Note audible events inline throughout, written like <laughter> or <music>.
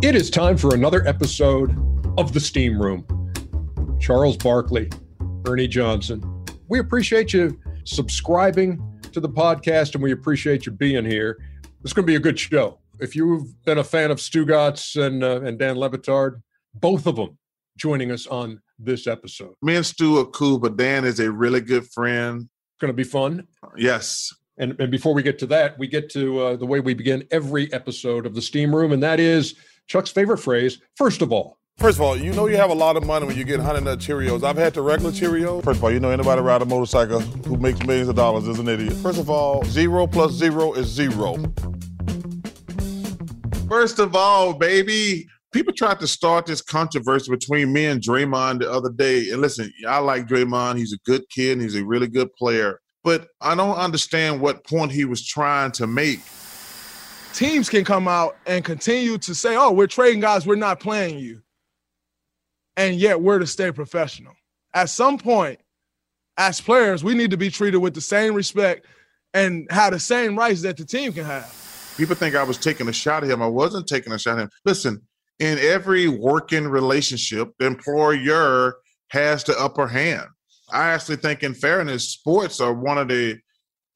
It is time for another episode of The Steam Room. Charles Barkley, Ernie Johnson. We appreciate you subscribing to the podcast and we appreciate you being here. It's going to be a good show. If you've been a fan of Stugotz and, uh, and Dan Le Batard, both of them joining us on this episode. Me and Stu are cool, but Dan is a really good friend. It's going to be fun. Yes. And, and before we get to that, we get to uh, the way we begin every episode of the Steam Room, and that is Chuck's favorite phrase, first of all. First of all, you know you have a lot of money when you get Honey Nut Cheerios. I've had the regular Cheerios. First of all, you know anybody ride a motorcycle who makes millions of dollars is an idiot. First of all, zero plus zero is zero. First of all, baby, people tried to start this controversy between me and Draymond the other day. And listen, I like Draymond. He's a good kid and he's a really good player. But I don't understand what point he was trying to make teams can come out and continue to say, oh, we're trading guys, we're not playing you. And yet we're to stay professional. At some point, as players, we need to be treated with the same respect and have the same rights that the team can have. People think I was taking a shot at him. I wasn't taking a shot at him. Listen, in every working relationship, the employer has the upper hand. I actually think, in fairness, sports are one of the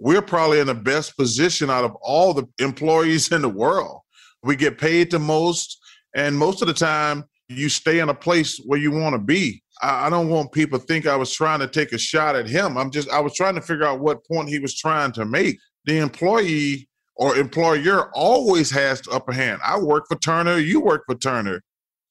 we're probably in the best position out of all the employees in the world. We get paid the most, and most of the time, you stay in a place where you want to be. I, I don't want people think I was trying to take a shot at him. I'm just I was trying to figure out what point he was trying to make. The employee or employer always has the upper hand. I work for Turner, you work for Turner.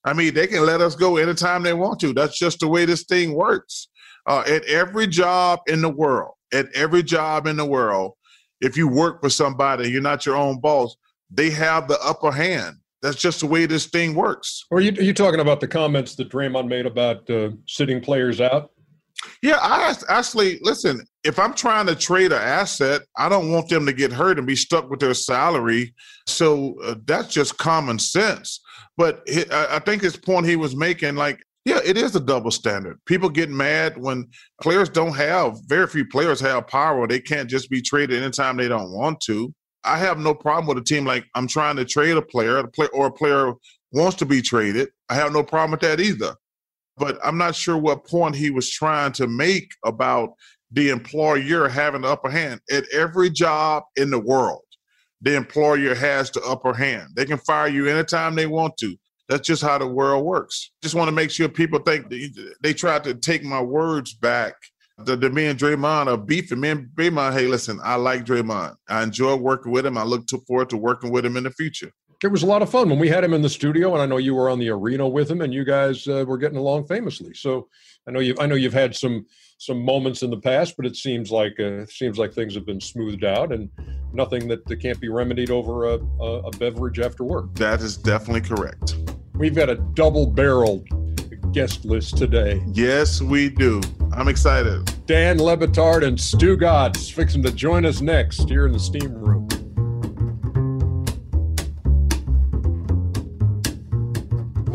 I mean, they can let us go anytime they want to. That's just the way this thing works. Uh, at every job in the world, at every job in the world, if you work for somebody, you're not your own boss, they have the upper hand. That's just the way this thing works. Or are you, are you talking about the comments that Draymond made about uh, sitting players out? Yeah, I actually listen. If I'm trying to trade an asset, I don't want them to get hurt and be stuck with their salary. So uh, that's just common sense. But I think his point he was making, like yeah, it is a double standard. People get mad when players don't have, very few players have power. They can't just be traded anytime they don't want to. I have no problem with a team like I'm trying to trade a player, or a player wants to be traded. I have no problem with that either. But I'm not sure what point he was trying to make about the employer having the upper hand. At every job in the world, the employer has the upper hand. They can fire you anytime they want to. That's just how the world works. Just want to make sure people think they, they tried to take my words back. The, the me and Draymond are beefing. Me and Draymond, hey, listen, I like Draymond. I enjoy working with him. I look forward to working with him in the future. It was a lot of fun when we had him in the studio, and I know you were on the arena with him, and you guys uh, were getting along famously. So I know you. I know you've had some some moments in the past, but it seems like uh, seems like things have been smoothed out, and nothing that, that can't be remedied over a, a, a beverage after work. That is definitely correct. We've got a double barreled guest list today. Yes, we do. I'm excited. Dan Le and Stu Stugotz fixing to join us next here in the steam room.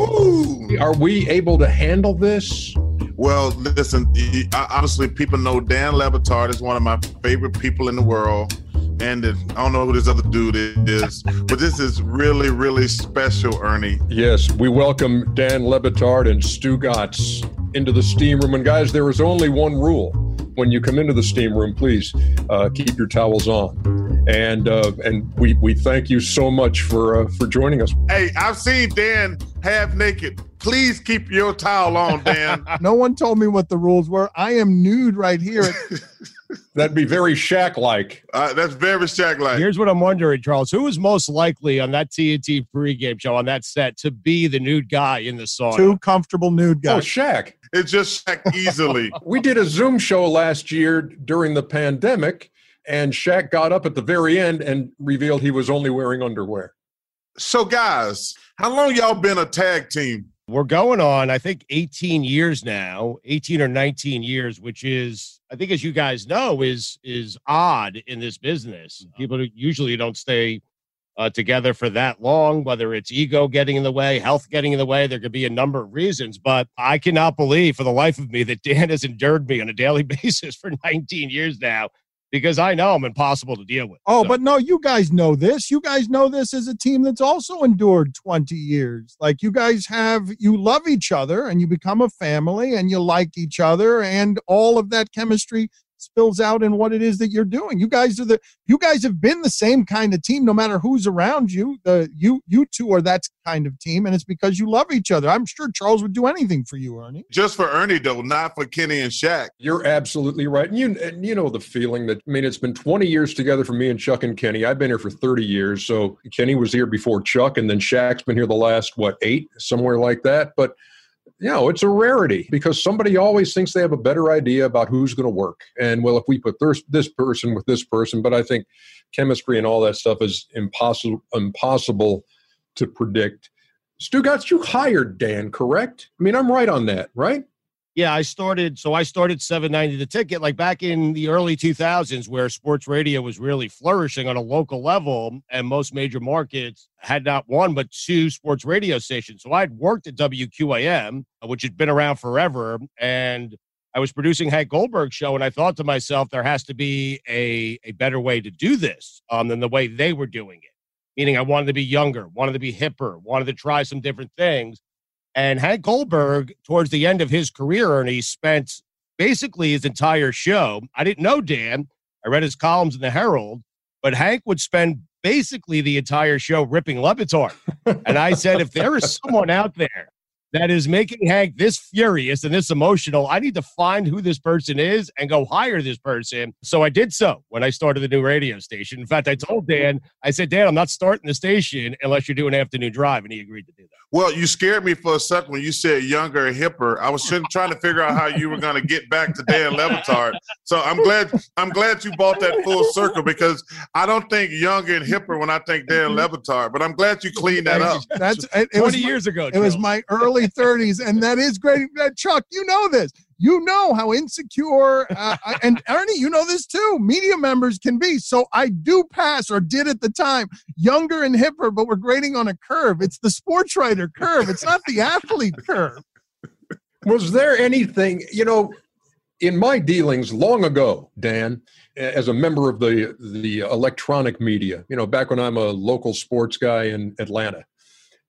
Ooh. Are we able to handle this? Well, listen, honestly, people know Dan Le Batard is one of my favorite people in the world and I don't know who this other dude is, but this is really, really special, Ernie. Yes, we welcome Dan Le and Stu Stugotz into the steam room. And guys, there is only one rule: when you come into the steam room, please uh, keep your towels on. And uh, and we we thank you so much for uh, for joining us. Hey, I've seen Dan half naked. Please keep your towel on, Dan. <laughs> no one told me what the rules were. I am nude right here. <laughs> That'd be very Shaq like. Uh, that's very Shaq like. Here's what I'm wondering, Charles. Who is most likely on that TNT pregame show on that set to be the nude guy in the song? Two comfortable nude guys. Oh, guys. Shaq. It's just Shaq easily. <laughs> We did a Zoom show last year during the pandemic, and Shaq got up at the very end and revealed he was only wearing underwear. so, guys, how long y'all been a tag team? We're going on, I think, 18 years now, 18 or 19 years, which is, I think, as you guys know, is is odd in this business. People usually don't stay uh, together for that long, whether it's ego getting in the way, health getting in the way. There could be a number of reasons, but I cannot believe for the life of me that Dan has endured me on a daily <laughs> basis for 19 years now because I know I'm impossible to deal with. Oh, So- but no, you guys know this. You guys know this as a team that's also endured 20 years. Like you guys have, you love each other and you become a family and you like each other, and all of that chemistry spills out in what it is that you're doing. You guys are the, you guys have been the same kind of team no matter who's around you. The you, you two are that kind of team, and it's because you love each other. I'm sure Charles would do anything for you, Ernie. Just for Ernie, though, not for Kenny and Shaq. You're absolutely right. And you, and you know the feeling that, I mean, it's been 20 years together for me and Chuck and Kenny. I've been here for 30 years. So Kenny was here before Chuck, and then Shaq's been here the last, what, eight, somewhere like that. But, you oh, know, it's a rarity because somebody always thinks they have a better idea about who's going to work. And, well, if we put this, this person with this person, but I think chemistry and all that stuff is impossible, impossible to predict. Stu Stugotz, you hired Dan, correct? I mean, I'm right on that, right? Yeah, I started. So I started 790 the ticket, like back in the early 2000s, where sports radio was really flourishing on a local level, and most major markets had not one but two sports radio stations. So I'd worked at WQAM, which had been around forever, and I was producing Hank Goldberg's show, and I thought to myself, there has to be a a better way to do this um, than the way they were doing it. Meaning, I wanted to be younger, wanted to be hipper, wanted to try some different things. And Hank Goldberg, towards the end of his career, Ernie spent basically his entire show. I didn't know Dan. I read his columns in the Herald, but Hank would spend basically the entire show ripping Le Batard. and I said, if there is someone out there that is making Hank this furious and this emotional, I need to find who this person is and go hire this person. So I did so when I started the new radio station. In fact, I told Dan, I said, Dan, I'm not starting the station unless you're doing afternoon drive. And he agreed to do that. Well, you scared me for a second when you said younger and hipper. I was trying trying to figure out how you were going to get back to Dan Le Batard. So I'm glad I'm glad you bought that full circle because I don't think younger and hipper when I think Dan mm-hmm. Le Batard. But I'm glad you cleaned that up. That's it, it 20 was my- years ago. It was my early 30s, and that is great. Chuck, you know this. You know how insecure, uh, and Ernie, you know this too. Media members can be. So I do pass, or did at the time, younger and hipper, but we're grading on a curve. It's the sports writer curve. It's not the athlete curve. Was there anything, you know, in my dealings long ago, Dan, as a member of the the electronic media, you know, back when I'm a local sports guy in Atlanta,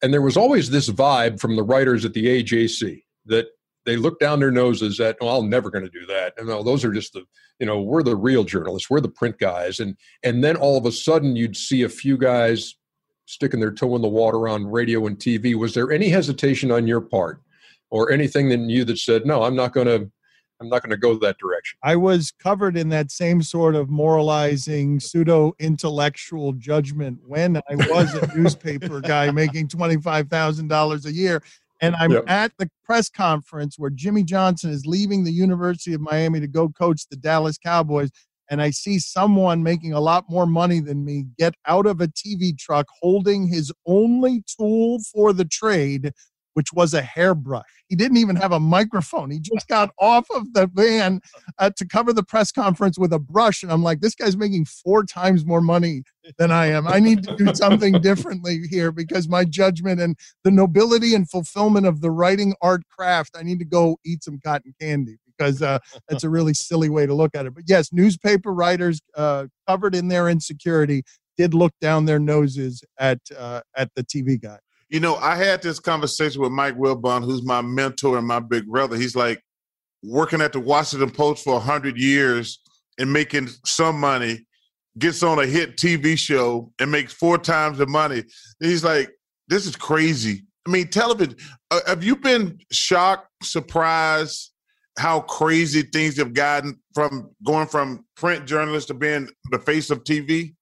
and there was always this vibe from the writers at the AJC that they look down their noses at, "Oh, I'm never going to do that." And no, those are just the, you know, we're the real journalists, we're the print guys, and and then all of a sudden you'd see a few guys sticking their toe in the water on radio and TV. Was there any hesitation on your part? or anything in you that said, "No, I'm not going to, I'm not going to go that direction." I was covered in that same sort of moralizing, pseudo intellectual judgment when I was a <laughs> newspaper guy making $25,000 a year. And I'm Yep. at the press conference where Jimmy Johnson is leaving the University of Miami to go coach the Dallas Cowboys. And I see someone making a lot more money than me get out of a TV truck holding his only tool for the trade, which was a hairbrush. He didn't even have a microphone. He just got off of the van uh, to cover the press conference with a brush. And I'm like, this guy's making four times more money than I am. I need to do something <laughs> differently here because my judgment and the nobility and fulfillment of the writing art craft, I need to go eat some cotton candy because uh, that's a really silly way to look at it. But yes, newspaper writers uh, covered in their insecurity did look down their noses at uh, at the TV guy. You know, I had this conversation with Mike Wilbon, who's my mentor and my big brother. He's like working at the Washington Post for 100 years and making some money, gets on a hit TV show and makes four times the money. He's like, this is crazy. I mean, television, uh, have you been shocked, surprised how crazy things have gotten from going from print journalist to being the face of TV?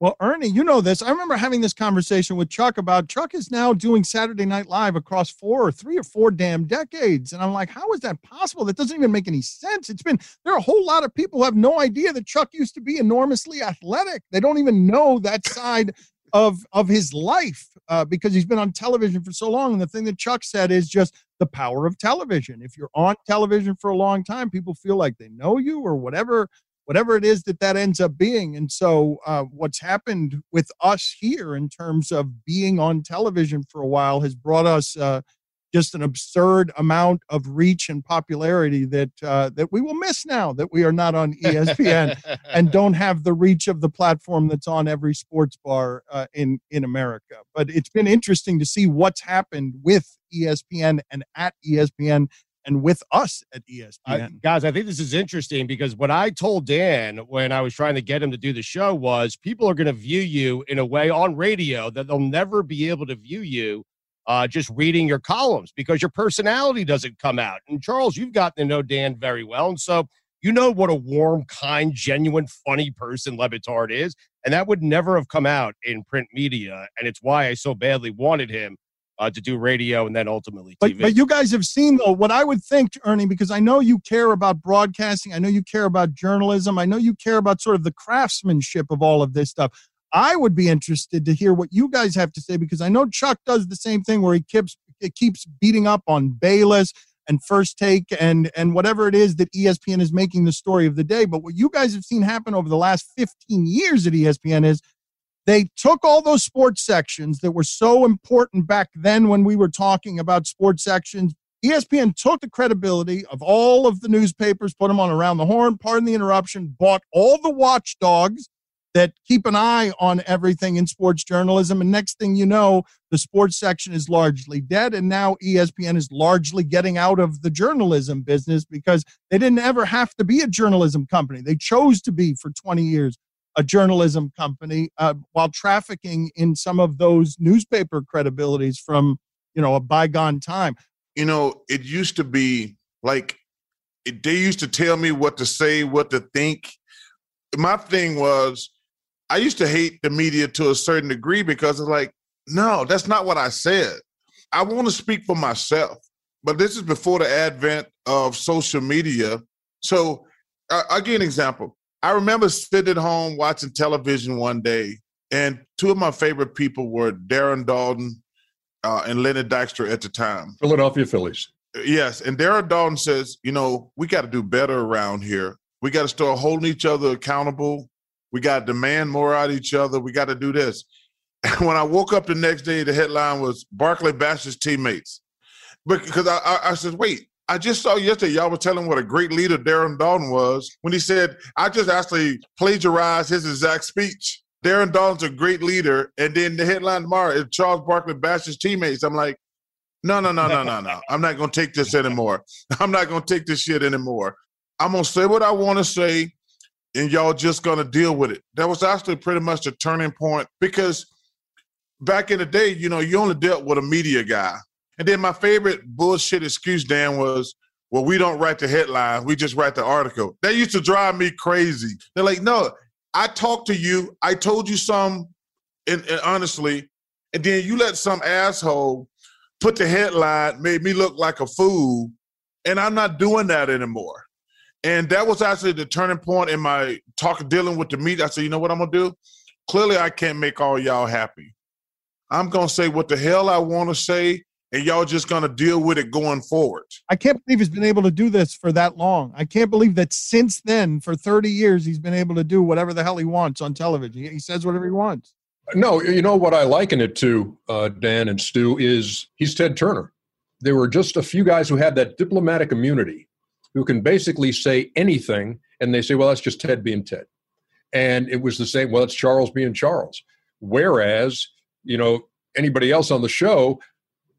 Well, Ernie, you know this. I remember having this conversation with Chuck about Chuck is now doing Saturday Night Live across four or three or four damn decades. And I'm like, how is that possible? That doesn't even make any sense. It's been, there are a whole lot of people who have no idea that Chuck used to be enormously athletic. They don't even know that side of, of his life uh, because he's been on television for so long. And the thing that Chuck said is just the power of television. If you're on television for a long time, people feel like they know you or whatever whatever it is that that ends up being. And so, uh, what's happened with us here in terms of being on television for a while has brought us uh, just an absurd amount of reach and popularity that uh, that we will miss now that we are not on ESPN and <laughs> don't have the reach of the platform that's on every sports bar uh, in in America. But it's been interesting to see what's happened with ESPN and at ESPN and with us at ESPN. Uh, guys, I think this is interesting because what I told Dan when I was trying to get him to do the show was people are going to view you in a way on radio that they'll never be able to view you uh, just reading your columns because your personality doesn't come out. And Charles, you've gotten to know Dan very well. And so you know what a warm, kind, genuine, funny person Le Batard is. And that would never have come out in print media. And it's why I so badly wanted him uh, to do radio and then ultimately TV. But, but you guys have seen though what I would think, Ernie, because I know you care about broadcasting. I know you care about journalism. I know you care about sort of the craftsmanship of all of this stuff. I would be interested to hear what you guys have to say because I know Chuck does the same thing where he keeps keeps beating up on Bayless and First Take and and whatever it is that ESPN is making the story of the day. But what you guys have seen happen over the last 15 years at ESPN is they took all those sports sections that were so important back then when we were talking about sports sections. ESPN took the credibility of all of the newspapers, put them on around the horn, pardon the interruption, bought all the watchdogs that keep an eye on everything in sports journalism. And next thing you know, the sports section is largely dead. And now ESPN is largely getting out of the journalism business because they didn't ever have to be a journalism company. They chose to be for 20 years a journalism company uh, while trafficking in some of those newspaper credibilities from you know a bygone time. You know it used to be like it, they used to tell me what to say what to think. My thing was i used to hate the media to a certain degree because it's like no that's not what i said. I want to speak for myself but this is before the advent of social media. So i'll give an example I remember sitting at home watching television one day, and two of my favorite people were Darren Daulton uh, and Lenny Dykstra at the time. Philadelphia Phillies. Yes, and Darren Daulton says, you know, we got to do better around here. We got to start holding each other accountable. We got to demand more out of each other. We got to do this. And <laughs> when I woke up the next day, the headline was Barkley bashes teammates. Because I, I, I said, wait, I just saw yesterday y'all were telling what a great leader Darren Daulton was when he said, I just actually plagiarized his exact speech. Darren Daulton's a great leader. And then the headline tomorrow is Charles Barkley bashes teammates. I'm like, no, no, no, no, no, no. I'm not going to take this anymore. <laughs> I'm not going to take this shit anymore. I'm going to say what I want to say, and y'all just going to deal with it. That was actually pretty much the turning point because back in the day, you know, you only dealt with a media guy. And then my favorite bullshit excuse, Dan, was, well, we don't write the headline, we just write the article. That used to drive me crazy. They're like, no, I talked to you, I told you some, and, and honestly, and then you let some asshole put the headline, made me look like a fool, and I'm not doing that anymore. And that was actually the turning point in my talk dealing with the media. I said, you know what I'm gonna do? Clearly, I can't make all y'all happy. I'm gonna say what the hell I want to say, and y'all just going to deal with it going forward. I can't believe he's been able to do this for that long. I can't believe that since then, for 30 years, he's been able to do whatever the hell he wants on television. He says whatever he wants. No, you know what I liken it to, uh, Dan and Stu, is he's Ted Turner. There were just a few guys who had that diplomatic immunity who can basically say anything, and they say, well, that's just Ted being Ted. And it was the same, well, it's Charles being Charles. Whereas, you know, anybody else on the show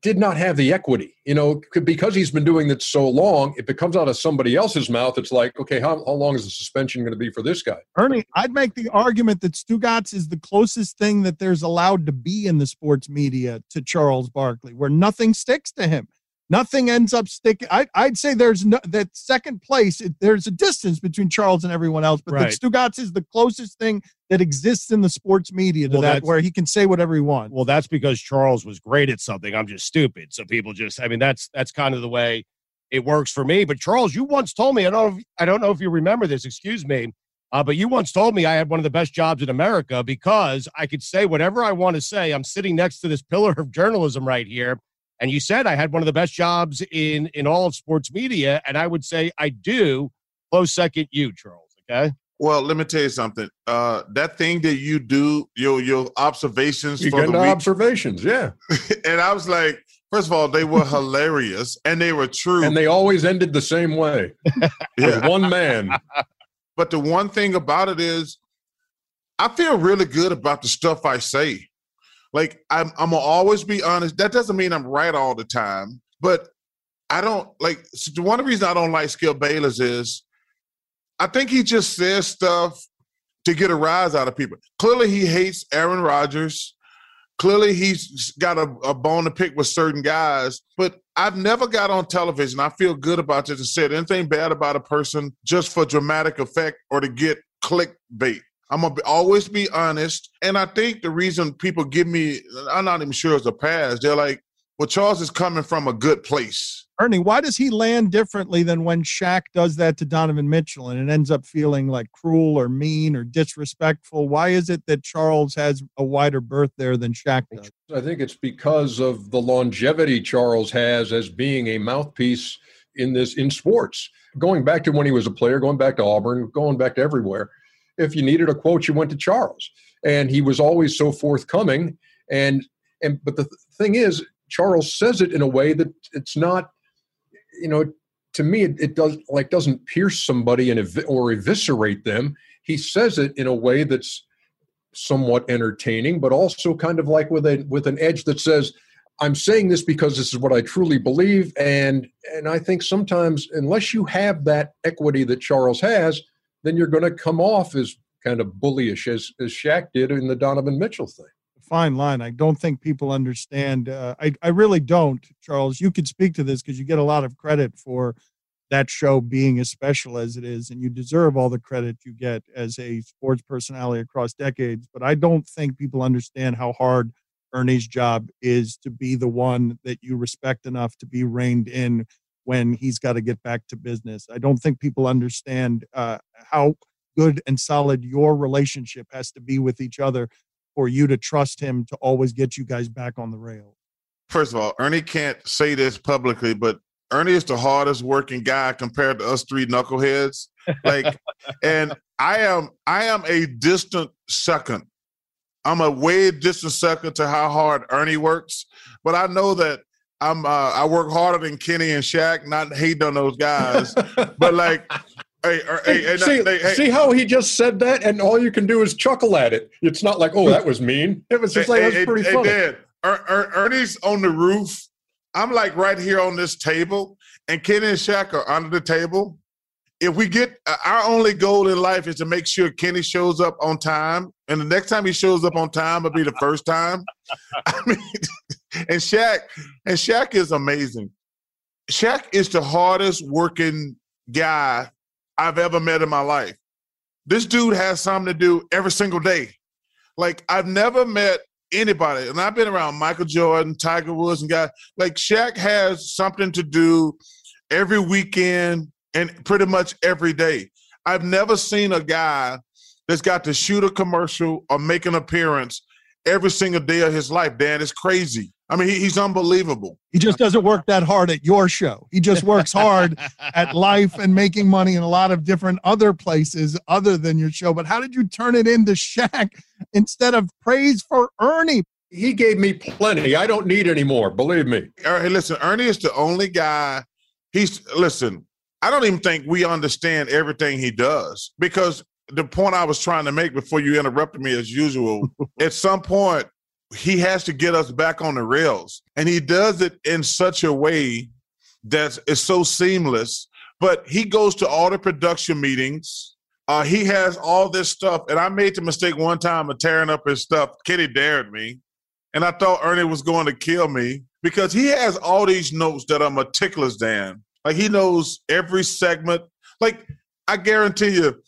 did not have the equity. You know, because he's been doing it so long, if it comes out of somebody else's mouth, it's like, okay, how, how long is the suspension going to be for this guy? Ernie, I'd make the argument that Stugotz is the closest thing that there's allowed to be in the sports media to Charles Barkley, where nothing sticks to him. Nothing ends up sticking. I, would say there's no that second place. It, there's a distance between Charles and everyone else, but right. the Stugotz is the closest thing that exists in the sports media to well, that, where he can say whatever he wants. Well, that's because Charles was great at something. I'm just stupid, so people just. I mean, that's that's kind of the way it works for me. But Charles, you once told me. I don't. I don't know if you remember this. Excuse me. Uh, but you once told me I had one of the best jobs in America because I could say whatever I want to say. I'm sitting next to this pillar of journalism right here and you said I had one of the best jobs in in all of sports media, and I would say I do. Close second, you, Charles. Okay. Well, let me tell you something. Uh, that thing that you do, your your observations you for the week, observations, yeah. <laughs> and I was like, first of all, they were <laughs> hilarious and they were true, and they always ended the same way. <laughs> yeah, one man. But the one thing about it is, I feel really good about the stuff I say. Like I'm, I'm gonna always be honest. That doesn't mean I'm right all the time, but I don't like. One of the reasons I don't like Skip Bayless is I think he just says stuff to get a rise out of people. Clearly, he hates Aaron Rodgers. Clearly, he's got a, a bone to pick with certain guys. But I've never got on television. I feel good about this and said anything bad about a person just for dramatic effect or to get clickbait. I'm gonna be, always be honest, and I think the reason people give me, I'm not even sure it's a pass. They're like, "Well, Charles is coming from a good place." Ernie, why does he land differently than when Shaq does that to Donovan Mitchell and it ends up feeling like cruel or mean or disrespectful? Why is it that Charles has a wider berth there than Shaq does? I think it's because of the longevity Charles has as being a mouthpiece in this in sports. Going back to when he was a player, going back to Auburn, going back to everywhere if you needed a quote, you went to Charles, and he was always so forthcoming. And and but the thing is, Charles says it in a way that it's not, you know, to me it, it does like doesn't pierce somebody and ev- or eviscerate them. He says it in a way that's somewhat entertaining, but also kind of like with a with an edge that says, I'm saying this because this is what I truly believe, and and I think sometimes unless you have that equity that Charles has, then you're going to come off as kind of bullyish as, as Shaq did in the Donovan Mitchell thing. Fine line. I don't think people understand. Uh, I, I really don't, Charles. You could speak to this because you get a lot of credit for that show being as special as it is, and you deserve all the credit you get as a sports personality across decades. But I don't think people understand how hard Ernie's job is to be the one that you respect enough to be reined in when he's got to get back to business. I don't think people understand uh, how good and solid your relationship has to be with each other for you to trust him to always get you guys back on the rail. First of all, Ernie can't say this publicly, but Ernie is the hardest working guy compared to us three knuckleheads. Like, <laughs> and I am I am a distant second. I'm a way distant second to how hard Ernie works, but I know that I'm uh, I work harder than Kenny and Shaq. Not hating on those guys, <laughs> but like. Hey, er, hey, hey, see, hey, see how he just said that, and all you can do is chuckle at it. It's not like, oh, that was mean. It was just like that's pretty funny. Dad, er, er, Ernie's on the roof. I'm like right here on this table, and Kenny and Shaq are under the table. If we get uh, our only goal in life is to make sure Kenny shows up on time, and the next time he shows up on time will be the first time. <laughs> I mean, <laughs> and Shaq, and Shaq is amazing. Shaq is the hardest working guy I've ever met in my life. This dude has something to do every single day. Like I've never met anybody, and I've been around Michael Jordan, Tiger Woods, and guys like Shaq has something to do every weekend and pretty much every day. I've never seen a guy that's got to shoot a commercial or make an appearance every single day of his life. Dan, it's crazy. I mean, he, he's unbelievable. He just doesn't work that hard at your show. He just works hard <laughs> at life and making money in a lot of different other places other than your show. But how did you turn it into Shaq instead of praise for Ernie? He gave me plenty. I don't need any more. Believe me. Hey, listen, Ernie is the only guy. He's listen. I don't even think we understand everything he does because the point I was trying to make before you interrupted me, as usual, <laughs> at some point he has to get us back on the rails, and he does it in such a way that is so seamless. But he goes to all the production meetings. Uh, he has all this stuff, and I made the mistake one time of tearing up his stuff. Kenny dared me, and I thought Ernie was going to kill me because he has all these notes that are meticulous, Dan. Like he knows every segment. Like I guarantee you,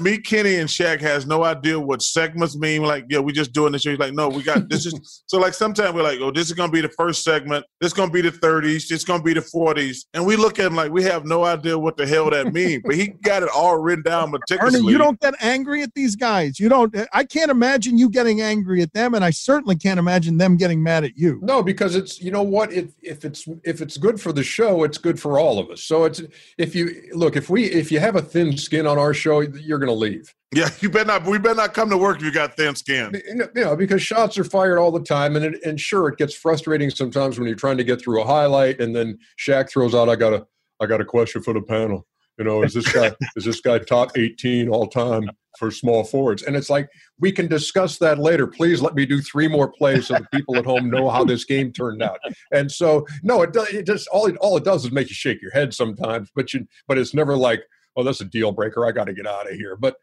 me, Kenny, and Shaq has no idea what segments mean. Like, yeah, we just doing this. He's like, no, we got this is <laughs> so like sometimes we're like, oh, this is gonna be the first segment, this is gonna be the 30s, this is gonna be the 40s. And we look at him like we have no idea what the hell that means. but he got it all written down meticulously. Ernie, you don't get angry at these guys. You don't I can't imagine you getting angry at them, and I certainly can't imagine them getting mad at you. No, because it's you know what, if if it's if it's good for the show, it's good for all of us. So it's if you look, if we if you have a thin skin on our show, you're gonna leave. Yeah, you better not. We better not come to work if you got thin skin. You know, because shots are fired all the time, and it, and sure, it gets frustrating sometimes when you're trying to get through a highlight, and then Shaq throws out, "I got a, I got a question for the panel. You know, is this guy <laughs> is this guy top 18 all time for small forwards?" And it's like we can discuss that later. Please let me do three more plays so the people at home know how this game turned out. And so, no, it, does, it just all it all it does is make you shake your head sometimes, but you but it's never like oh, that's a deal breaker. I got to get out of here. But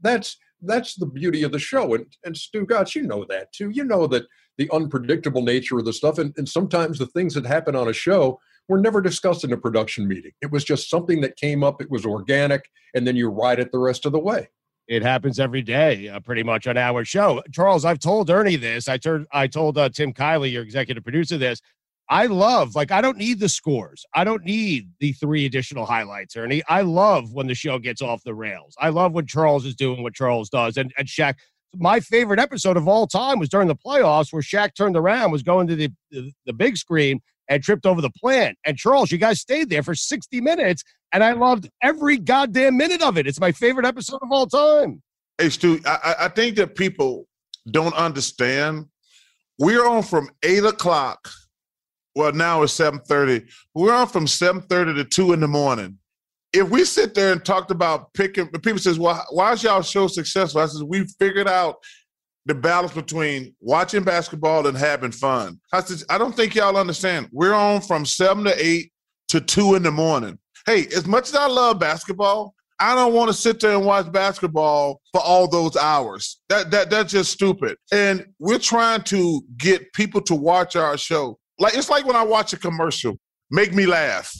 that's that's the beauty of the show. And and Stu Stugotz, you know that too. You know that the unpredictable nature of the stuff, and, and sometimes the things that happen on a show were never discussed in a production meeting. It was just something that came up. It was organic, and then you ride it the rest of the way. It happens every day, uh, pretty much on our show. Charles, I've told Ernie this. I, turned, I told uh, Tim Kiely, your executive producer, this. I love, like, I don't need the scores. I don't need the three additional highlights, Ernie. I love when the show gets off the rails. I love when Charles is doing what Charles does. And, and Shaq, my favorite episode of all time was during the playoffs where Shaq turned around, was going to the, the, the big screen and tripped over the plant. And Charles, you guys stayed there for 60 minutes, and I loved every goddamn minute of it. It's my favorite episode of all time. Hey, Stu, I, I think that people don't understand. We're on from eight o'clock – well now it's 7.30 we're on from 7.30 to 2 in the morning if we sit there and talked about picking people says well why is y'all show successful i says we figured out the balance between watching basketball and having fun i says i don't think y'all understand we're on from 7 to 8 to 2 in the morning hey as much as i love basketball I don't want to sit there and watch basketball for all those hours. That that that's just stupid. And we're trying to get people to watch our show. Like it's like when I watch a commercial, make me laugh.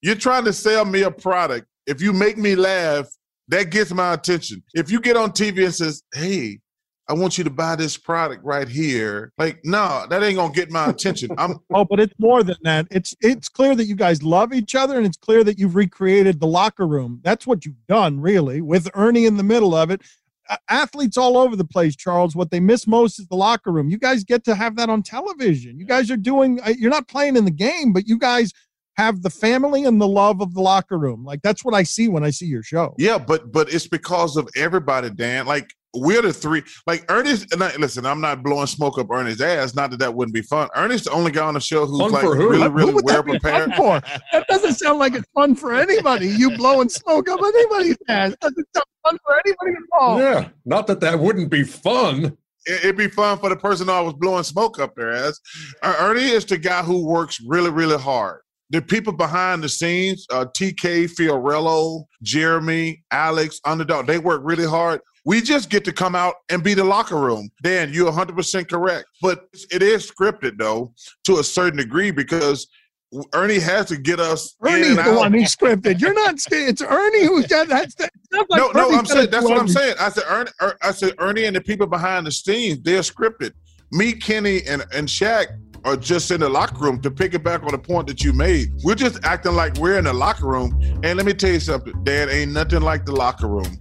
You're trying to sell me a product. If you make me laugh, that gets my attention. If you get on TV and says, "Hey, I want you to buy this product right here," like, no, that ain't gonna get my attention. <laughs> I'm oh, but it's more than that. It's it's clear that you guys love each other, and it's clear that you've recreated the locker room. That's what you've done, really, with Ernie in the middle of it athletes all over the place, Charles. What they miss most is the locker room. You guys get to have that on television. You guys are doing, uh, you're not playing in the game, but you guys have the family and the love of the locker room. Like that's what I see when I see your show. Yeah, but but it's because of everybody, Dan. Like we're the three. Like Ernest, and I, listen, I'm not blowing smoke up Ernest's ass. Not that that wouldn't be fun. Ernest, the only guy on the show who's fun like really, really well prepared. For? That doesn't sound like it's fun for anybody. You blowing smoke up anybody's ass. Doesn't sound fun for anybody involved. Yeah, not that that wouldn't be fun. It'd be fun for the person I was blowing smoke up their ass. Ernie is the guy who works really, really hard the people behind the scenes, uh, TK, Fiorello, Jeremy, Alex, Underdog, they work really hard. We just get to come out and be the locker room. Dan, you're 100% correct. But it is scripted, though, to a certain degree because Ernie has to get us. Ernie's the one who's scripted. You're not. It's Ernie who's got that. Like no, no, I'm saying that's what I'm saying. I said Ernie. Er, I said Ernie and the people behind the scenes. They're scripted. Me, Kenny, and and Shaq are just in the locker room. To pick it back on the point that you made, we're just acting like we're in the locker room. And let me tell you something, Dad. Ain't nothing like the locker room.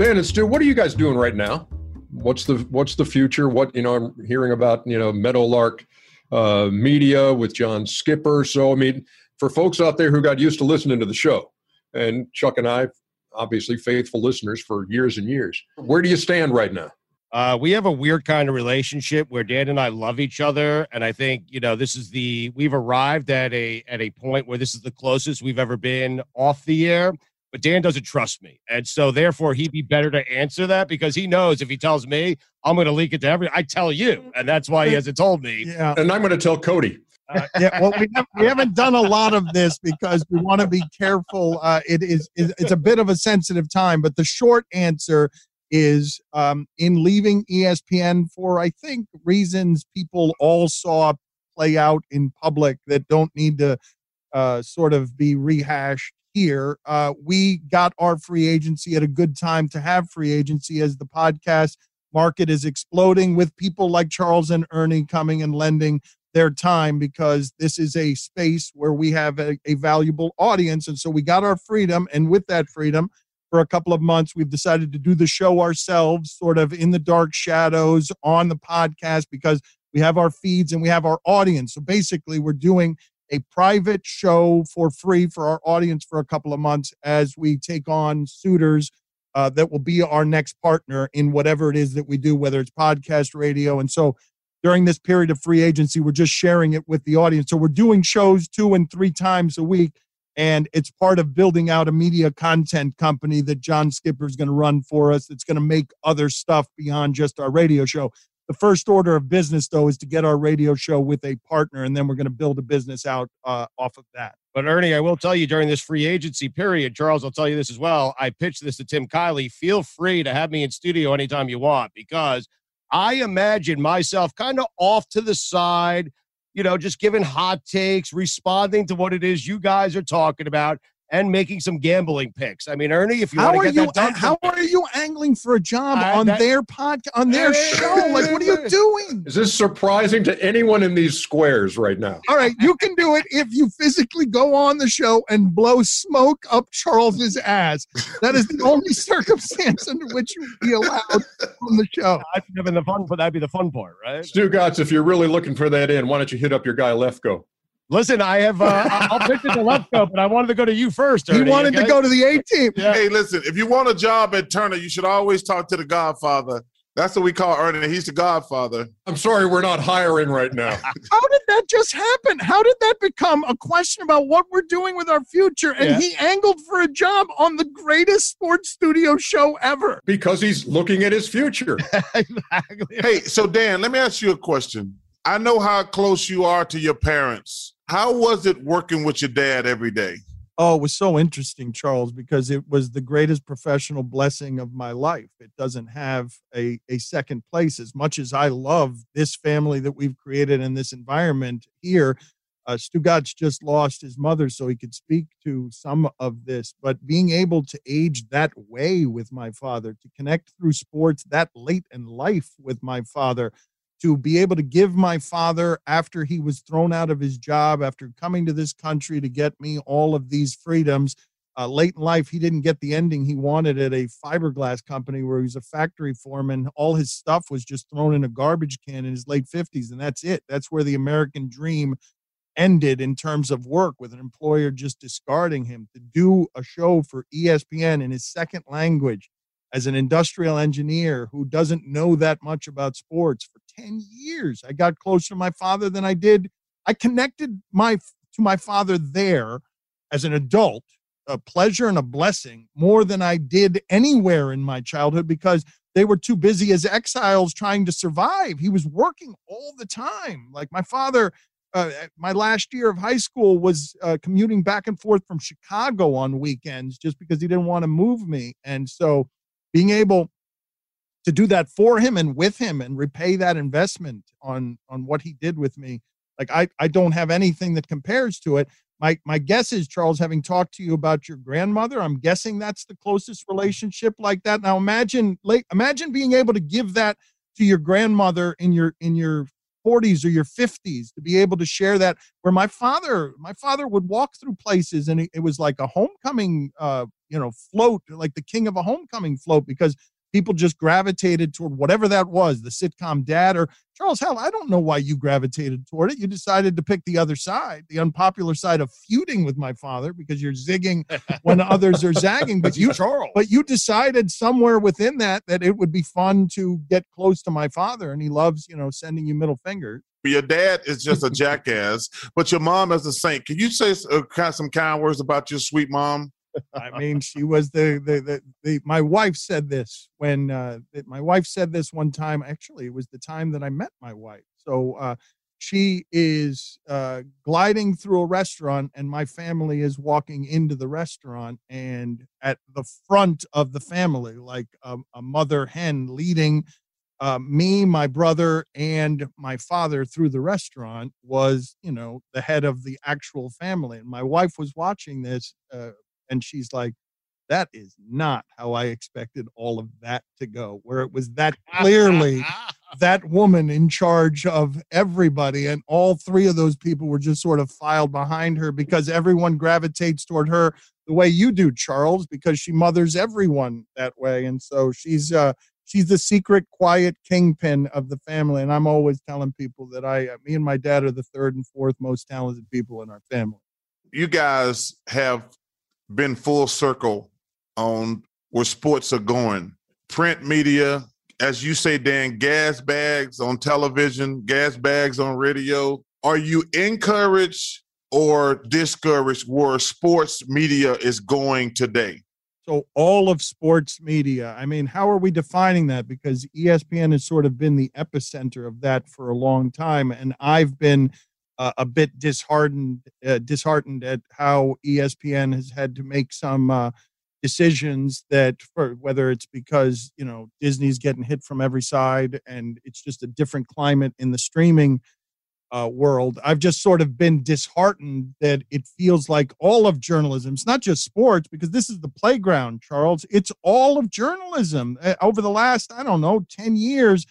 Dan and Stu, what are you guys doing right now? What's the what's the future? What you know, I'm hearing about you know Meadowlark uh, Media with John Skipper. So I mean, for folks out there who got used to listening to the show, and Chuck and I, obviously faithful listeners for years and years. Where do you stand right now? Uh, we have a weird kind of relationship where Dan and I love each other, and I think you know this is the we've arrived at a at a point where this is the closest we've ever been off the air but Dan doesn't trust me. And so therefore he'd be better to answer that because he knows if he tells me, I'm going to leak it to every, I tell you. And that's why he hasn't told me. Yeah. And I'm going to tell Cody. Uh, <laughs> yeah, well, we, have, we haven't done a lot of this because we want to be careful. Uh, it is it's a bit of a sensitive time, but the short answer is um, in leaving ESPN for I think reasons people all saw play out in public that don't need to uh, sort of be rehashed here. Uh, we got our free agency at a good time to have free agency as the podcast market is exploding with people like Charles and Ernie coming and lending their time because this is a space where we have a, a, valuable audience. And so we got our freedom. And with that freedom, for a couple of months, we've decided to do the show ourselves, sort of in the dark shadows on the podcast because we have our feeds and we have our audience. So basically, we're doing a private show for free for our audience for a couple of months as we take on suitors uh, that will be our next partner in whatever it is that we do, whether it's podcast, radio. And so during this period of free agency, we're just sharing it with the audience. So we're doing shows two and three times a week. And it's part of building out a media content company that John Skipper is going to run for us. It's going to make other stuff beyond just our radio show. The first order of business, though, is to get our radio show with a partner, and then we're going to build a business out uh, off of that. But Ernie, I will tell you during this free agency period, Charles, I'll tell you this as well. I pitched this to Tim Kiely. Feel free to have me in studio anytime you want because I imagine myself kind of off to the side, you know, just giving hot takes, responding to what it is you guys are talking about, and making some gambling picks. I mean, Ernie, if you how want to get you, that done, how are you angling for a job I, on that, their podcast, on their show? Like, what are you doing? Is this surprising to anyone in these squares right now? All right, you can do it if you physically go on the show and blow smoke up Charles's ass. That is the only <laughs> circumstance under which you would be allowed on the show. I'd be having the fun, but that'd be the fun part, right? Stugotz, if you're really looking for that in, why don't you hit up your guy Lefko? Listen, I have. Uh, I'll pitch it to Lefko, but I wanted to go to you first. Ernie, he wanted okay? to go to the A team. Yeah. Hey, listen, if you want a job at Turner, you should always talk to the Godfather. That's what we call Ernie. He's the Godfather. I'm sorry, we're not hiring right now. <laughs> How did that just happen? How did that become a question about what we're doing with our future? And Yeah. he angled for a job on the greatest sports studio show ever. Because he's looking at his future. <laughs> exactly. Hey, so Dan, let me ask you a question. I know how close you are to your parents. How was it working with your dad every day? Oh, it was so interesting, Charles, because it was the greatest professional blessing of my life. It doesn't have a, a second place. As much as I love this family that we've created in this environment here, uh, Stugotz just lost his mother, so he could speak to some of this. But being able to age that way with my father, to connect through sports that late in life with my father, to be able to give my father after he was thrown out of his job after coming to this country to get me all of these freedoms. Uh, late in life he didn't get the ending he wanted at a fiberglass company where he was a factory foreman. All his stuff was just thrown in a garbage can in his late 50s and that's it. That's where the american dream ended in terms of work with an employer just discarding him to do a show for espn in his second language as an industrial engineer who doesn't know that much about sports for 10 years. I got closer to my father than i did i connected my to my father there as an adult a pleasure and a blessing more than i did anywhere in my childhood because they were too busy as exiles trying to survive. He was working all the time. Like my father uh, my last year of high school was uh, commuting back and forth from chicago on weekends just because he didn't want to move me. And so being able to do that for him and with him and repay that investment on on what he did with me. Like i i don't have anything that compares to it. My my guess is charles having talked to you about your grandmother i'm guessing that's the closest relationship like that. Now imagine like imagine being able to give that to your grandmother in your in your 40s or your 50s to be able to share that where my father my father would walk through places and it, it was like a homecoming uh you know float like the king of a homecoming float because people just gravitated toward whatever that was the sitcom dad or charles hell i don't know why you gravitated toward it you decided to pick the other side the unpopular side of feuding with my father because you're zigging when <laughs> others are zagging but you <laughs> Charles. but you decided somewhere within that that it would be fun to get close to my father and he loves you know sending you middle fingers Your dad is just a <laughs> jackass, but your mom is a saint. Can you say uh, some kind words about your sweet mom? I mean, she was the the the, the my wife said this when uh, my wife said this one time. Actually, it was the time that I met my wife. So uh, she is uh, gliding through a restaurant and my family is walking into the restaurant and at the front of the family like a, a mother hen leading uh, me my brother and my father through the restaurant was you know the head of the actual family and my wife was watching this uh, and she's like that is not how i expected all of that to go where it was that clearly <laughs> that woman in charge of everybody. And all three of those people were just sort of filed behind her because everyone gravitates toward her the way you do, Charles, because she mothers everyone that way. And so she's uh she's the secret quiet kingpin of the family. And I'm always telling people that I uh, me and my dad are the third and fourth most talented people in our family. You guys have been full circle on where sports are going. Print media, as you say, Dan, gas bags on television, gas bags on radio. Are you encouraged or discouraged where sports media is going today? So, all of sports media. I mean, how are we defining that? Because ESPN has sort of been the epicenter of that for a long time. And I've been uh, a bit disheartened, uh, disheartened at how ESPN has had to make some uh, decisions that for whether it's because you know disney's getting hit from every side and it's just a different climate in the streaming uh, world i've just sort of been disheartened that it feels like all of journalism it's not just sports because this is the playground charles it's all of journalism uh, over the last i don't know 10 years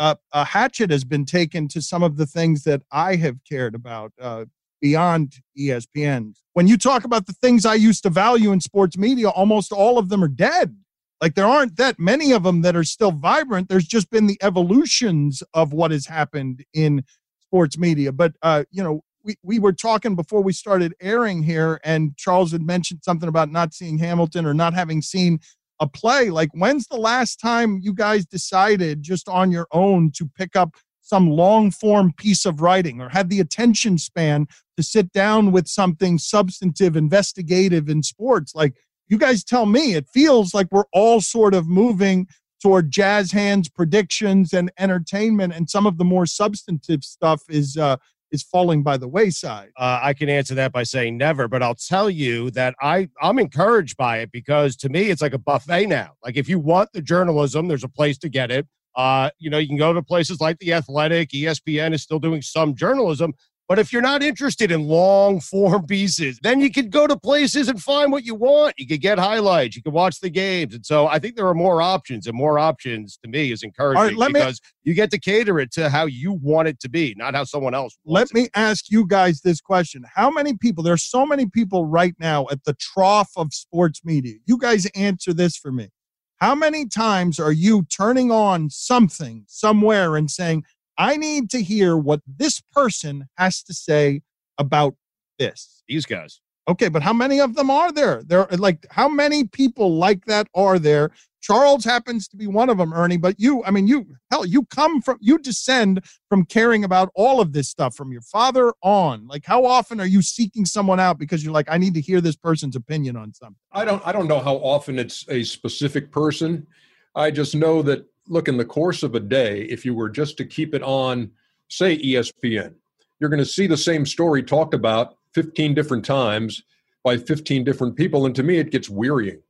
uh, a hatchet has been taken to some of the things that i have cared about uh, beyond espn when you talk about the things I used to value in sports media, almost all of them are dead. Like there aren't that many of them that are still vibrant. There's just been the evolutions of what has happened in sports media. But uh, you know, we, we were talking before we started airing here, and Charles had mentioned something about not seeing Hamilton or not having seen a play. Like, when's the last time you guys decided just on your own to pick up some long form piece of writing or had the attention span to sit down with something substantive, investigative in sports. Like you guys tell me, it feels like we're all sort of moving toward jazz hands predictions and entertainment and some of the more substantive stuff is uh is falling by the wayside. Uh, I can answer that by saying never, but I'll tell you that I I'm encouraged by it because to me it's like a buffet now. Like if you want the journalism, there's a place to get it. Uh, you know, you can go to places like The Athletic, ESPN is still doing some journalism. But if you're not interested in long form pieces, then you could go to places and find what you want. You could get highlights, you could watch the games. And so I think there are more options, and more options to me is encouraging right, because me, you get to cater it to how you want it to be, not how someone else Let me ask you guys this question. How many people, there's so many people right now at the trough of sports media. You guys answer this for me. How many times are you turning on something somewhere and saying, I need to hear what this person has to say about this? These guys. Okay, but how many of them are there? There like how many people like that are there Charles happens to be one of them, Ernie. But you, I mean, you, hell, you come from, you descend from caring about all of this stuff from your father on. Like, how often are you seeking someone out because you're like, I need to hear this person's opinion on something? I don't, I don't know how often it's a specific person. I just know that, look, in the course of a day, if you were just to keep it on, say, ESPN, you're going to see the same story talked about 15 different times by 15 different people. And to me, it gets wearying.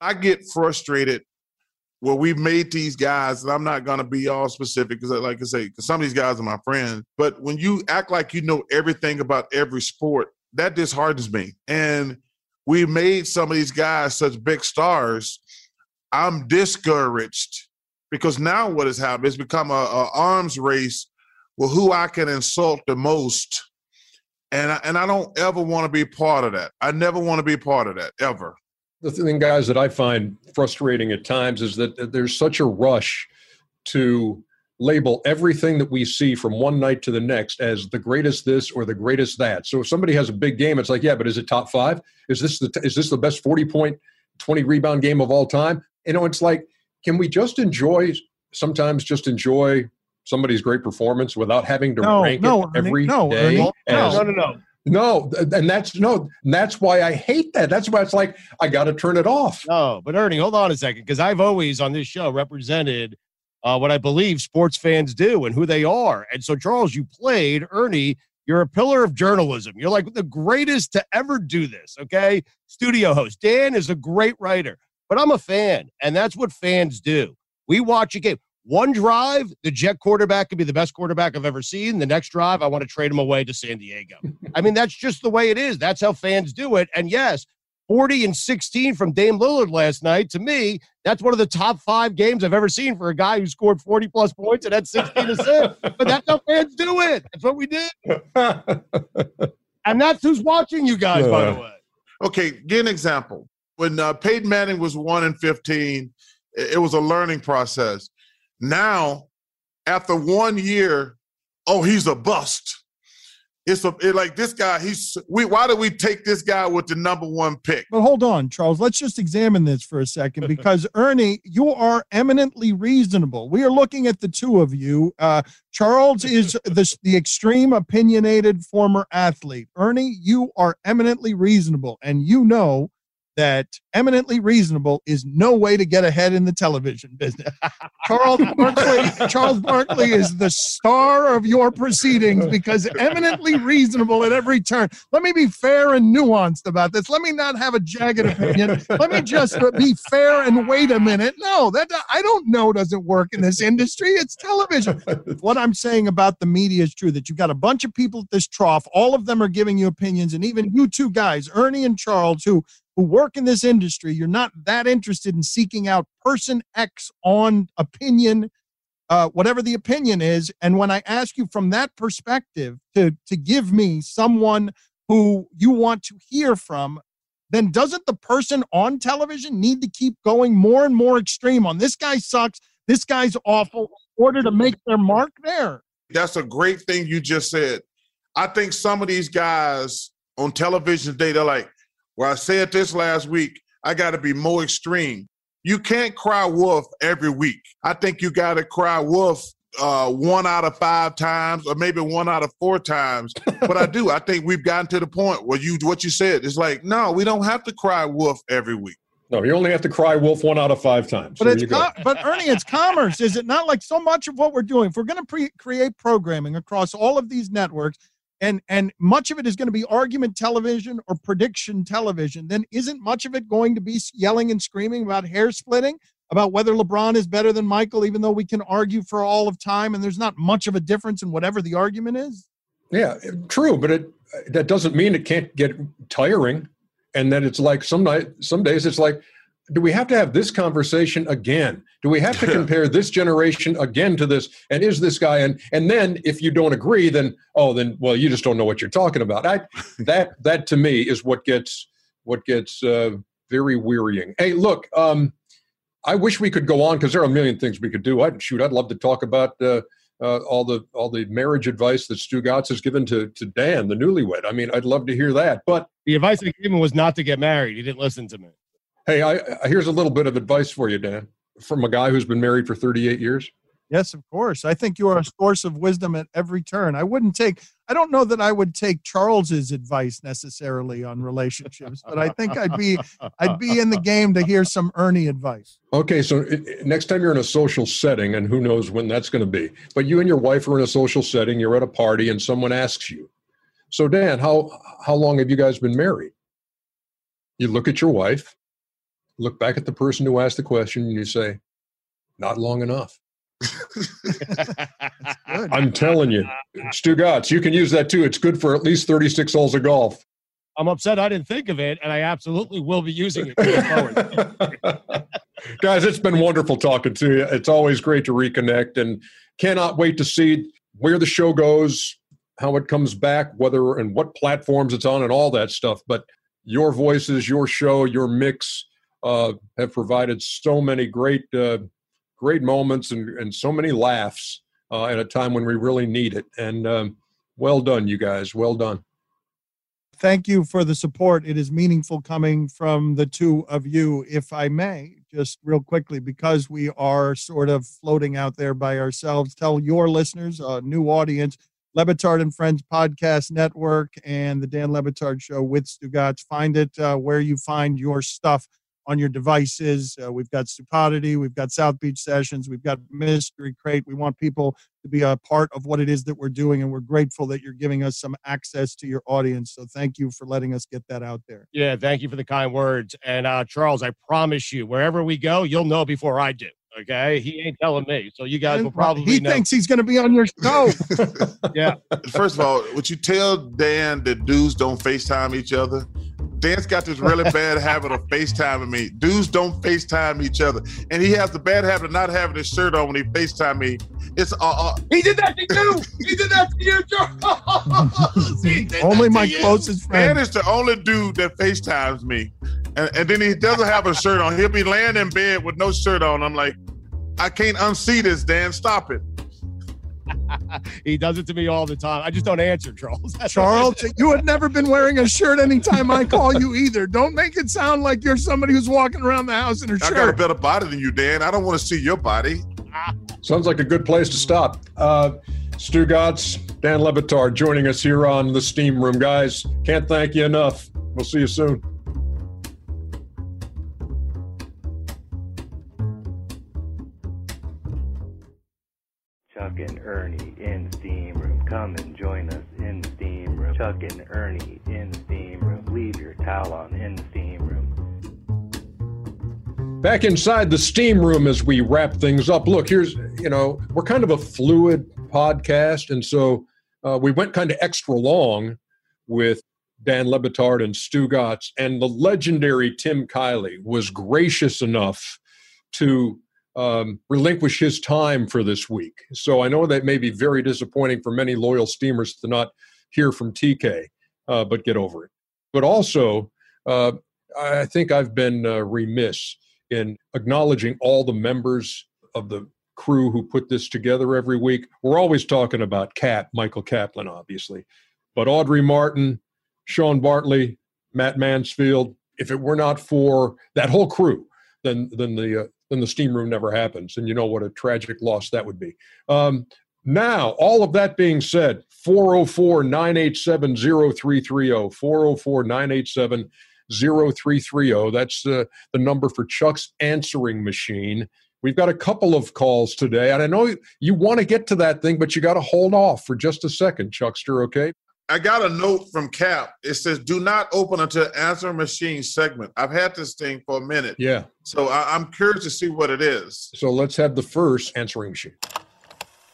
I get frustrated where we've made these guys, and I'm not going to be all specific because, uh, like I say, some of these guys are my friends. But when you act like you know everything about every sport, that disheartens me. And we made some of these guys such big stars. I'm discouraged because now what has happened? It's become a, a arms race with who I can insult the most. And I, and I don't ever want to be part of that. I never want to be part of that ever the thing, guys, that I find frustrating at times is that there's such a rush to label everything that we see from one night to the next as the greatest this or the greatest that. So if somebody has a big game, it's like, yeah, but is it top five? Is this the is this the best forty point, twenty rebound game of all time? You know, it's like, can we just enjoy? Sometimes just enjoy somebody's great performance without having to no, rank no, it every no, day. No, no, no, no. No, and that's no, that's why I hate that. That's why it's like I got to turn it off. No, but Ernie, hold on a second, because I've always on this show represented uh, what I believe sports fans do and who they are. And so, Charles, you played Ernie. You're a pillar of journalism. You're like the greatest to ever do this. Okay, studio host Dan is a great writer, but I'm a fan, and that's what fans do. We watch a game. One drive, the Jet quarterback could be the best quarterback I've ever seen. The next drive, I want to trade him away to San Diego. <laughs> I mean, that's just the way it is. That's how fans do it. And yes, 40 and 16 from Dame Lillard last night. To me, that's one of the top five games I've ever seen for a guy who scored 40 plus points and had 16 assists. But that's how fans do it. That's what we did. <laughs> and that's who's watching you guys, by the way. Okay, give an example. When uh, Peyton Manning was 1 and 15, it was a learning process. Now, after one year, oh, he's a bust. It's a, it, like this guy. He's we. Why do we take this guy with the number one pick? But hold on, Charles. Let's just examine this for a second <laughs> because Ernie, you are eminently reasonable. We are looking at the two of you. Uh, Charles is <laughs> the the extreme opinionated former athlete. Ernie, you are eminently reasonable, and you know that eminently reasonable is no way to get ahead in the television business. <laughs> Charles Barkley, Charles Barkley is the star of your proceedings because eminently reasonable at every turn. Let me be fair and nuanced about this. Let me not have a jagged opinion. Let me just be fair and wait a minute. No, that I don't know doesn't work in this industry. It's television. What I'm saying about the media is true that you've got a bunch of people at this trough. All of them are giving you opinions, and even you two guys, Ernie and Charles, who who work in this industry, you're not that interested in seeking out person X on opinion, uh, whatever the opinion is. And when I ask you from that perspective to, to give me someone who you want to hear from, then doesn't the person on television need to keep going more and more extreme on this guy sucks, this guy's awful, in order to make their mark there? That's a great thing you just said. I think some of these guys on television today, they're like, well, I said this last week. I got to be more extreme. You can't cry wolf every week. I think you got to cry wolf uh, one out of five times, or maybe one out of four times. <laughs> but I do. I think we've gotten to the point where you what you said is like, no, we don't have to cry wolf every week. No, you only have to cry wolf one out of five times. But there it's com- but Ernie, it's commerce, is it not? Like so much of what we're doing, if we're going to pre- create programming across all of these networks, and and much of it is going to be argument television or prediction television. Then isn't much of it going to be yelling and screaming about hair splitting about whether lebron is better than michael even though we can argue for all of time and there's not much of a difference in whatever the argument is? Yeah eh, true but it that doesn't mean it can't get tiring. And then it's like some night some days it's like do we have to have this conversation again? Do we have to <laughs> compare this generation again to this? And is this guy and and then if you don't agree, then oh then well you just don't know what you're talking about. I, that that to me is what gets what gets uh, very wearying. Hey, look, um, I wish we could go on because there are a million things we could do. I'd shoot. I'd love to talk about. Uh, uh, all the all the marriage advice that Stu Stugotz has given to to Dan, the newlywed. I mean, I'd love to hear that. But the advice I gave him was not to get married. He didn't listen to me. Hey, I, here's a little bit of advice for you, Dan, from a guy who's been married for 38 years. Yes, of course. I think you are a source of wisdom at every turn. I wouldn't take, I don't know that I would take Charles's advice necessarily on relationships, but I think I'd be, I'd be in the game to hear some Ernie advice. Okay, so next time you're in a social setting, and who knows when that's going to be, but you and your wife are in a social setting, you're at a party, and someone asks you, "So, Dan, how how long have you guys been married?" You look at your wife, look back at the person who asked the question and you say, not long enough. I'm telling you, Stugotz, you can use that too. It's good for at least 36 holes of golf. I'm upset I didn't think of it, and I absolutely will be using it going forward. <laughs> Guys, it's been wonderful talking to you. It's always great to reconnect and cannot wait to see where the show goes, how it comes back, whether and what platforms it's on, and all that stuff. But your voices, your show, your mix, uh, have provided so many great uh, great moments and, and so many laughs uh, at a time when we really need it. And um, well done, you guys. Well done. Thank you for the support. It is meaningful coming from the two of you. If I may, just real quickly, because we are sort of floating out there by ourselves, tell your listeners, a new audience, Le Batard and Friends Podcast Network and the Dan Le Batard Show with Stugotz. Find it uh, where you find your stuff on your devices. Uh, we've got Stupidity, we've got South Beach Sessions, we've got Mystery Crate. We want people to be a part of what it is that we're doing, and we're grateful that you're giving us some access to your audience. So thank you for letting us get that out there. Yeah, thank you for the kind words. And uh, Charles, I promise you, wherever we go, you'll know before I do. Okay, he ain't telling me, so you guys will probably. He know. thinks he's going to be on your show. <laughs> yeah. First of all, would you tell Dan that dudes don't FaceTime each other? Dan's got this really <laughs> bad habit of FaceTiming me. Dudes don't FaceTime each other. And he has the bad habit of not having his shirt on when he FaceTime me. It's uh, uh He did that to you. He did that to you, Charles. <laughs> Only my to you. closest Dan is the only dude that FaceTimes me. And, and then he doesn't have a shirt on. He'll be laying in bed with no shirt on. I'm like, I can't unsee this, Dan. Stop it. <laughs> he does it to me all the time. I just don't answer, Charles. <laughs> Charles, you had never been wearing a shirt anytime I call you either. Don't make it sound like you're somebody who's walking around the house in a I shirt. I got a better body than you, Dan. I don't want to see your body. <laughs> Sounds like a good place to stop. Uh, Stugotz, Dan Le Batard joining us here on the Steam Room. Guys, can't thank you enough. We'll see you soon. Chuck and Ernie in Steam Room. Come and join us in Steam Room. Chuck and Ernie in Steam Room. Leave your towel on in Steam Room. Back inside the Steam Room as we wrap things up. Look, here's, you know, we're kind of a fluid podcast. And so uh, we went kind of extra long with Dan Le Batard and Stugotz. And the legendary Tim Kiely was gracious enough to um, relinquish his time for this week. So I know that may be very disappointing for many loyal steamers to not hear from TK, uh, but get over it. But also, uh, I think I've been uh, remiss in acknowledging all the members of the crew who put this together every week. We're always talking about Cap, Michael Kaplan, obviously, but Audrey Martin, Sean Bartley, Matt Mansfield. If it were not for that whole crew, then then the uh, then the steam room never happens, and you know what a tragic loss that would be. Um, now, all of that being said, 404 987 0330, 404 987 0330. That's the, the number for Chuck's answering machine. We've got a couple of calls today, and I know you want to get to that thing, but you got to hold off for just a second, Chuckster, okay? I got a note from Cap. It says, "Do not open until answer machine segment." I've had this thing for a minute, Yeah. so I, I'm curious to see what it is. So let's have the first answering machine.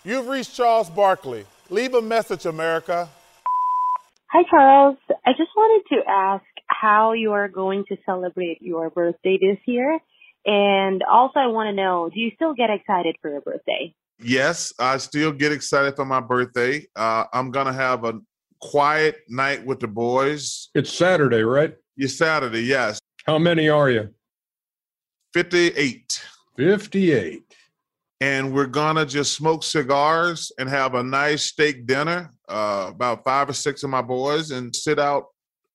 You've reached Charles Barkley. Leave a message, America. Hi, Charles. I just wanted to ask how you are going to celebrate your birthday this year. And also, I want to know do you still get excited for your birthday? Yes, I still get excited for my birthday. Uh, I'm gonna have a quiet night with the boys. It's Saturday, right? It's Saturday, yes. How many are you? 58. 58. and we're gonna just smoke cigars and have a nice steak dinner. Uh, about five or six of my boys, and sit out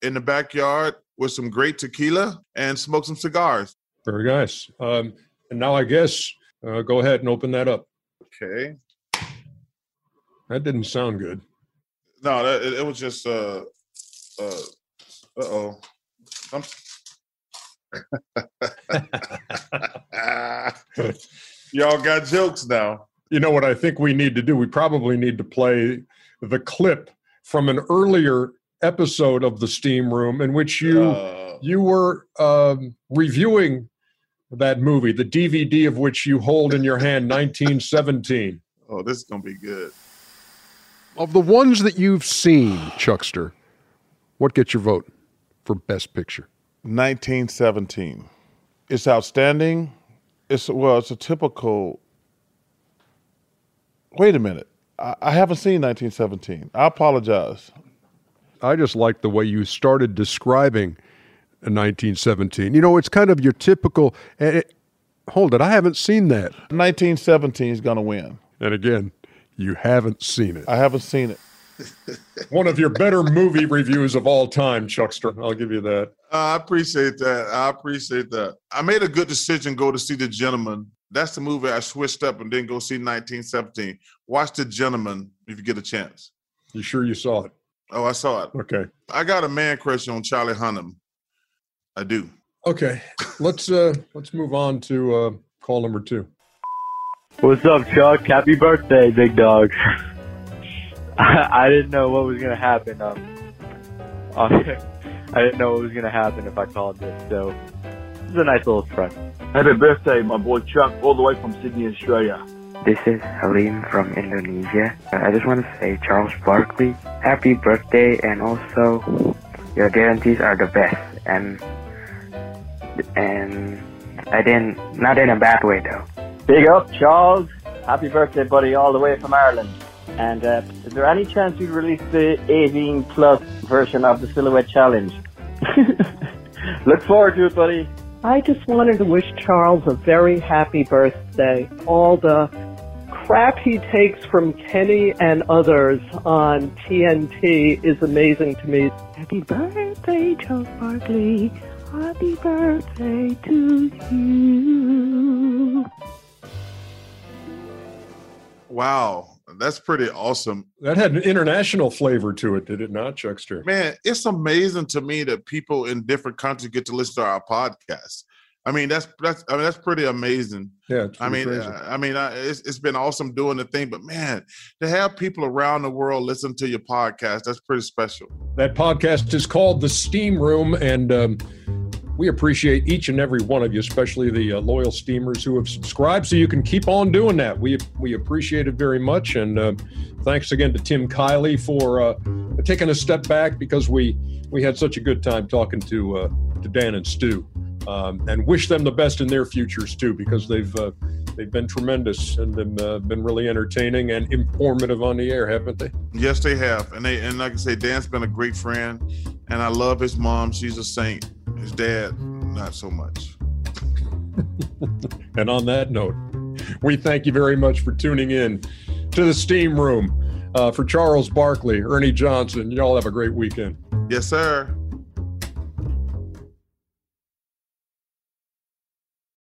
in the backyard with some great tequila and smoke some cigars. Very nice. Um, and now I guess uh, go ahead and open that up. Okay. That didn't sound good. No, that, it, it was just uh, uh, uh oh. <laughs> Y'all got jokes now. You know what I think we need to do? We probably need to play the clip from an earlier episode of the Steam Room in which you Uh, you were um, reviewing that movie, the DVD of which you hold in your hand, 1917. oh, this is gonna be good. Of the ones that you've seen, Chuckster, what gets your vote for Best Picture? 1917. It's outstanding. It's well, it's a typical. Wait a minute. I, I haven't seen 1917. I apologize. I just like the way you started describing 1917. You know, it's kind of your typical. eh, eh, hold it, I haven't seen that. 1917 is going to win. And again, you haven't seen it. I haven't seen it. <laughs> One of your better movie reviews of all time, Chuckster. I'll give you that. I appreciate that. I appreciate that. I made a good decision go to see The Gentlemen. That's the movie I switched up and didn't go see 1917. Watch The Gentlemen if you get a chance. You sure you saw it? Oh, I saw it. Okay. I got a man crush on Charlie Hunnam. I do. Okay, <laughs> let's uh let's move on to uh call number two. What's up, Chuck? Happy birthday, big dog. I, <laughs> I didn't know what was gonna happen. Um, <laughs> I didn't know what was gonna happen if I called this, so this is a nice little surprise. Happy birthday, my boy Chuck, all the way from Sydney, Australia. This is Halim from Indonesia. Uh, I just want to say, Charles Barkley, happy birthday, and also your guarantees are the best. And and I didn't, not in a bad way though. Big up, Charles. Happy birthday, buddy, all the way from Ireland. And uh, is there any chance you'd release the 18 plus version of the Silhouette Challenge? <laughs> Look forward to it, buddy. I just wanted to wish Charles a very happy birthday. All the crap he takes from Kenny and others on TNT is amazing to me. Happy birthday, Charles Barkley. Happy birthday to you. Wow, that's pretty awesome. That had an international flavor to it, did it not, Chuckster? Man, it's amazing to me that people in different countries get to listen to our podcast. I mean, that's that's I mean that's pretty amazing. Yeah, I mean, uh, I mean, uh, it's it's been awesome doing the thing, but man, to have people around the world listen to your podcast, that's pretty special. That podcast is called The Steam Room, and um, we appreciate each and every one of you, especially the uh, loyal steamers who have subscribed. So you can keep on doing that. We we appreciate it very much, and uh, thanks again to Tim Kiely for uh, taking a step back because we we had such a good time talking to uh, to Dan and Stu, um, and wish them the best in their futures too because they've uh, they've been tremendous and been uh, been really entertaining and informative on the air, haven't they? Yes, they have, and they and like I say, Dan's been a great friend, and I love his mom. She's a saint. His dad, not so much. and on that note, we thank you very much for tuning in to the Steam Room. Uh, for Charles Barkley, Ernie Johnson, y'all have a great weekend. Yes, sir.